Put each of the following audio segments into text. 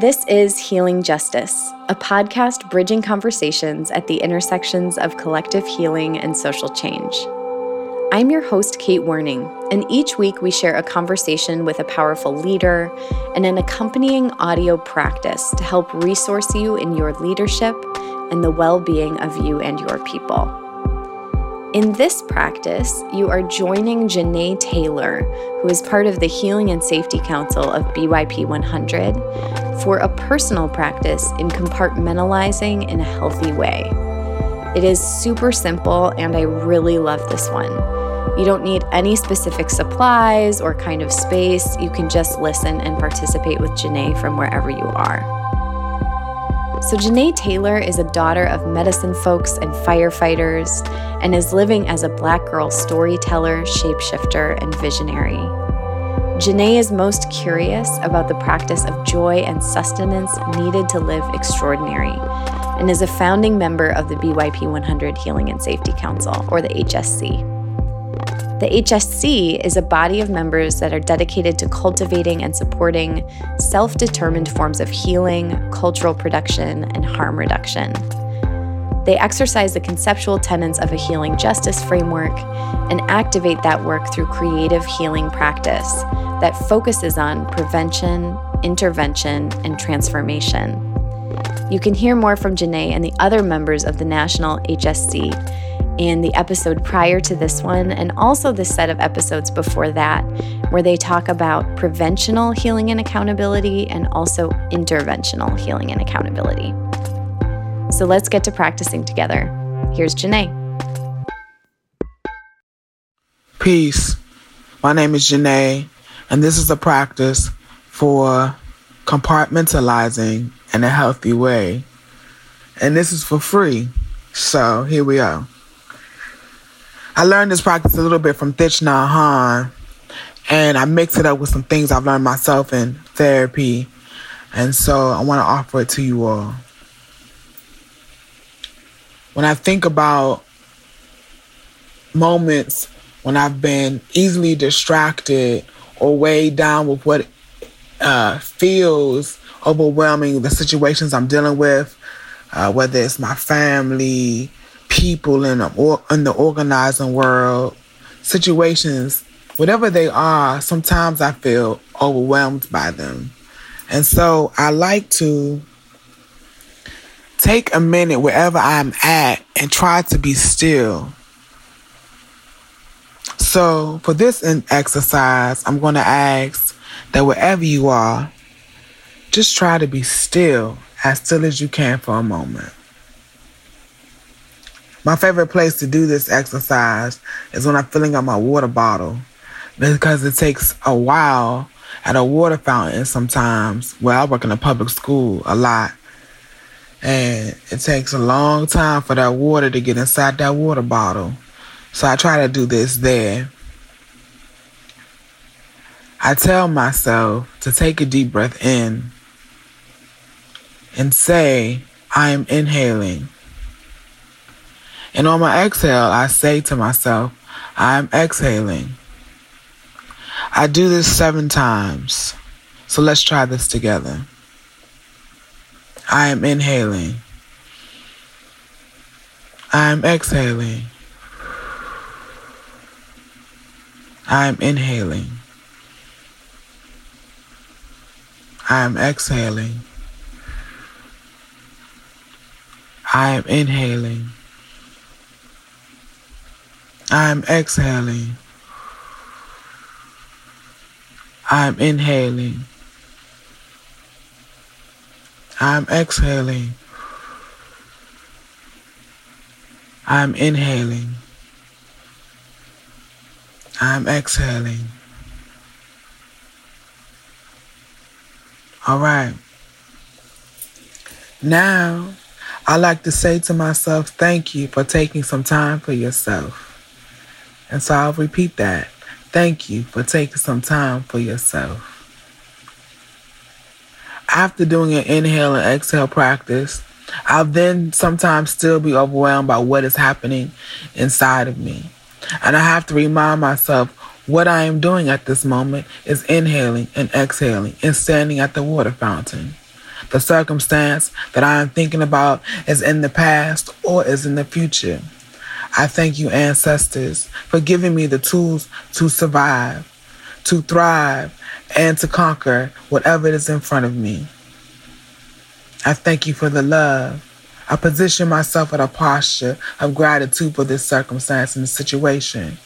This is Healing Justice, a podcast bridging conversations at the intersections of collective healing and social change. I'm your host, Kate Werning, and each week we share a conversation with a powerful leader and an accompanying audio practice to help resource you in your leadership and the well being of you and your people. In this practice, you are joining Janae Taylor, who is part of the Healing and Safety Council of BYP 100, for a personal practice in compartmentalizing in a healthy way. It is super simple, and I really love this one. You don't need any specific supplies or kind of space. You can just listen and participate with Janae from wherever you are. So, Janae Taylor is a daughter of medicine folks and firefighters and is living as a black girl storyteller, shapeshifter, and visionary. Janae is most curious about the practice of joy and sustenance needed to live extraordinary and is a founding member of the BYP 100 Healing and Safety Council, or the HSC. The HSC is a body of members that are dedicated to cultivating and supporting self determined forms of healing, cultural production, and harm reduction. They exercise the conceptual tenets of a healing justice framework and activate that work through creative healing practice that focuses on prevention, intervention, and transformation. You can hear more from Janae and the other members of the National HSC in the episode prior to this one, and also the set of episodes before that, where they talk about preventional healing and accountability and also interventional healing and accountability. So let's get to practicing together. Here's Janae. Peace. My name is Janae, and this is a practice for compartmentalizing in a healthy way. And this is for free. So here we are. I learned this practice a little bit from Thich Nhat Hanh, and I mix it up with some things I've learned myself in therapy. And so I want to offer it to you all. When I think about moments when I've been easily distracted or weighed down with what uh, feels overwhelming, the situations I'm dealing with, uh, whether it's my family, people in the, in the organizing world, situations, whatever they are, sometimes I feel overwhelmed by them. And so I like to take a minute wherever I'm at and try to be still. So for this exercise, I'm going to ask that wherever you are, just try to be still, as still as you can for a moment. My favorite place to do this exercise is when I'm filling up my water bottle because it takes a while at a water fountain sometimes. Well, I work in a public school a lot. And it takes a long time for that water to get inside that water bottle. So I try to do this there. I tell myself to take a deep breath in and say, I am inhaling. And on my exhale, I say to myself, I am exhaling. I do this seven times. So let's try this together. I am inhaling. I am exhaling. I am inhaling. I am exhaling. I am inhaling. I'm exhaling. I'm inhaling. I'm exhaling. I'm inhaling. I'm exhaling. All right. Now, I like to say to myself, thank you for taking some time for yourself. And so I'll repeat that. Thank you for taking some time for yourself. After doing an inhale and exhale practice, I'll then sometimes still be overwhelmed by what is happening inside of me. And I have to remind myself what I am doing at this moment is inhaling and exhaling and standing at the water fountain. the circumstance that I am thinking about is in the past or is in the future. I thank you, ancestors, for giving me the tools to survive, to thrive, and to conquer whatever is in front of me. I thank you for the love. I position myself at a posture of gratitude for this circumstance and situation.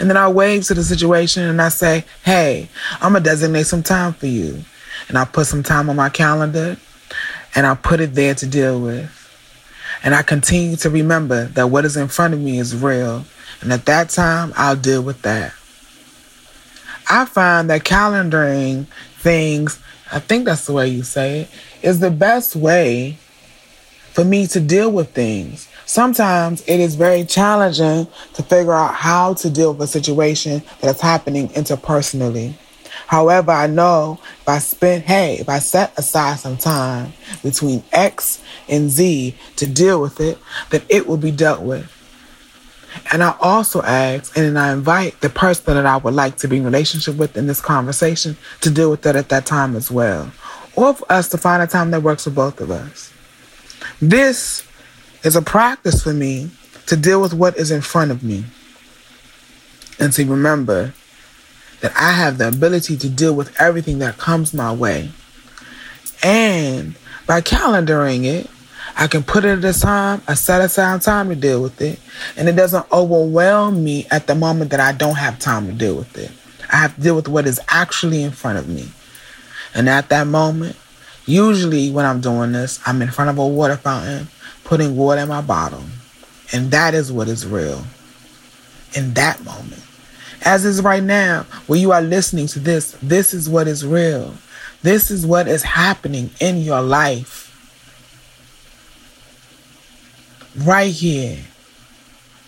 And then I wave to the situation and I say, hey, I'm going to designate some time for you. And I put some time on my calendar and I put it there to deal with. And I continue to remember that what is in front of me is real. And at that time, I'll deal with that. I find that calendaring things, I think that's the way you say it, is the best way for me to deal with things. Sometimes it is very challenging to figure out how to deal with a situation that is happening interpersonally. However, I know if I spend, hey, if I set aside some time between X and Z to deal with it, then it will be dealt with. And I also ask and then I invite the person that I would like to be in relationship with in this conversation to deal with that at that time as well. Or for us to find a time that works for both of us. This is a practice for me to deal with what is in front of me. And to remember that I have the ability to deal with everything that comes my way. And by calendaring it, I can put it at a time, a set aside time to deal with it. And it doesn't overwhelm me at the moment that I don't have time to deal with it. I have to deal with what is actually in front of me. And at that moment, usually when I'm doing this, I'm in front of a water fountain, putting water in my bottle. And that is what is real in that moment as is right now, where you are listening to this, this is what is real. This is what is happening in your life. Right here.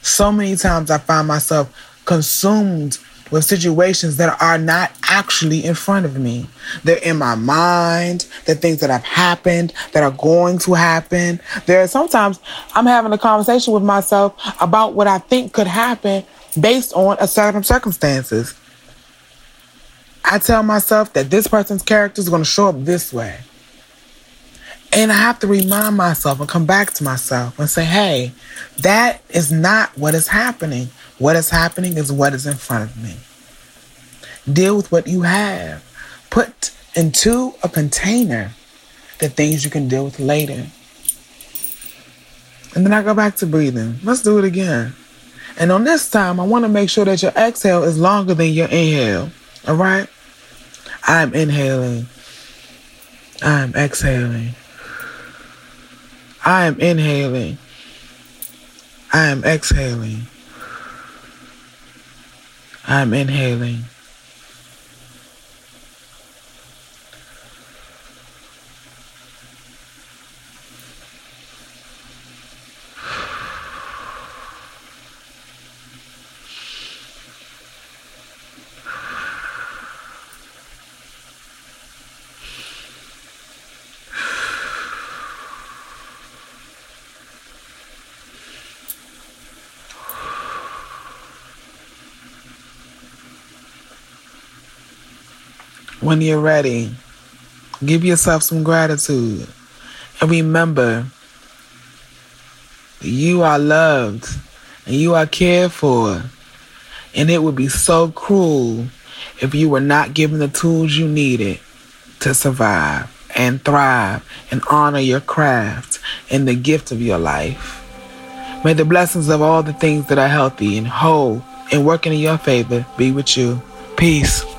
So many times I find myself consumed with situations that are not actually in front of me. They're in my mind. They're things that have happened, that are going to happen. There are sometimes I'm having a conversation with myself about what I think could happen based on a certain circumstances. I tell myself that this person's character is going to show up this way. And I have to remind myself and come back to myself and say, hey, that is not what is happening. What is happening is what is in front of me. Deal with what you have. Put into a container the things you can deal with later. And then I go back to breathing. Let's do it again. And on this time, I want to make sure that your exhale is longer than your inhale. All right? I'm inhaling. I'm exhaling. I am inhaling. I am exhaling. I'm inhaling. When you're ready, give yourself some gratitude. And remember you are loved and you are cared for. And it would be so cruel if you were not given the tools you needed to survive and thrive and honor your craft and the gift of your life. May the blessings of all the things that are healthy and whole and working in your favor be with you. Peace.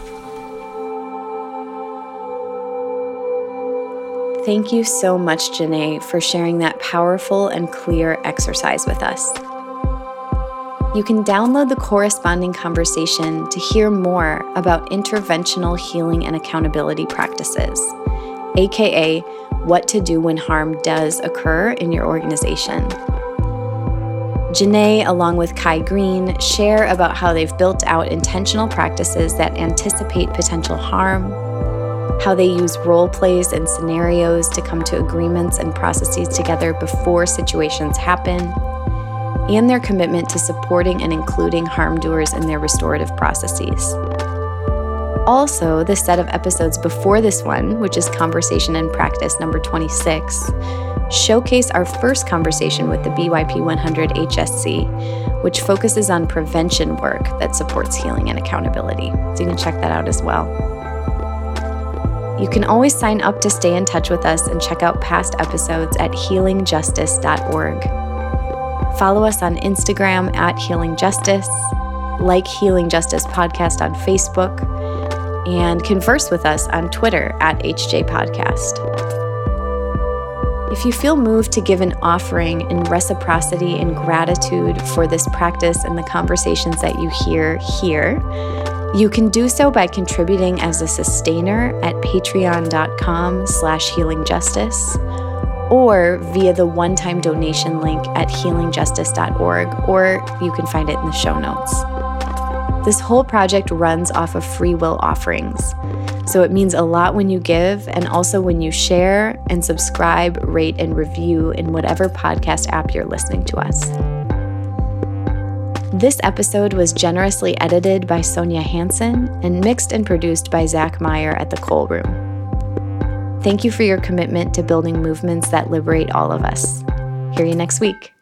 Thank you so much, Janae, for sharing that powerful and clear exercise with us. You can download the corresponding conversation to hear more about interventional healing and accountability practices, aka what to do when harm does occur in your organization. Janae, along with Kai Green, share about how they've built out intentional practices that anticipate potential harm how they use role plays and scenarios to come to agreements and processes together before situations happen, and their commitment to supporting and including harm doers in their restorative processes. Also, the set of episodes before this one, which is Conversation and Practice number 26, showcase our first conversation with the BYP 100 HSC, which focuses on prevention work that supports healing and accountability. So you can check that out as well. You can always sign up to stay in touch with us and check out past episodes at healingjustice.org. Follow us on Instagram at Healing Justice, like Healing Justice Podcast on Facebook, and converse with us on Twitter at HJ Podcast. If you feel moved to give an offering in reciprocity and gratitude for this practice and the conversations that you hear here, you can do so by contributing as a sustainer at patreon.com slash healingjustice or via the one-time donation link at healingjustice.org, or you can find it in the show notes. This whole project runs off of free will offerings. So it means a lot when you give and also when you share and subscribe, rate, and review in whatever podcast app you're listening to us. This episode was generously edited by Sonia Hanson and mixed and produced by Zach Meyer at the Cole Room. Thank you for your commitment to building movements that liberate all of us. Hear you next week.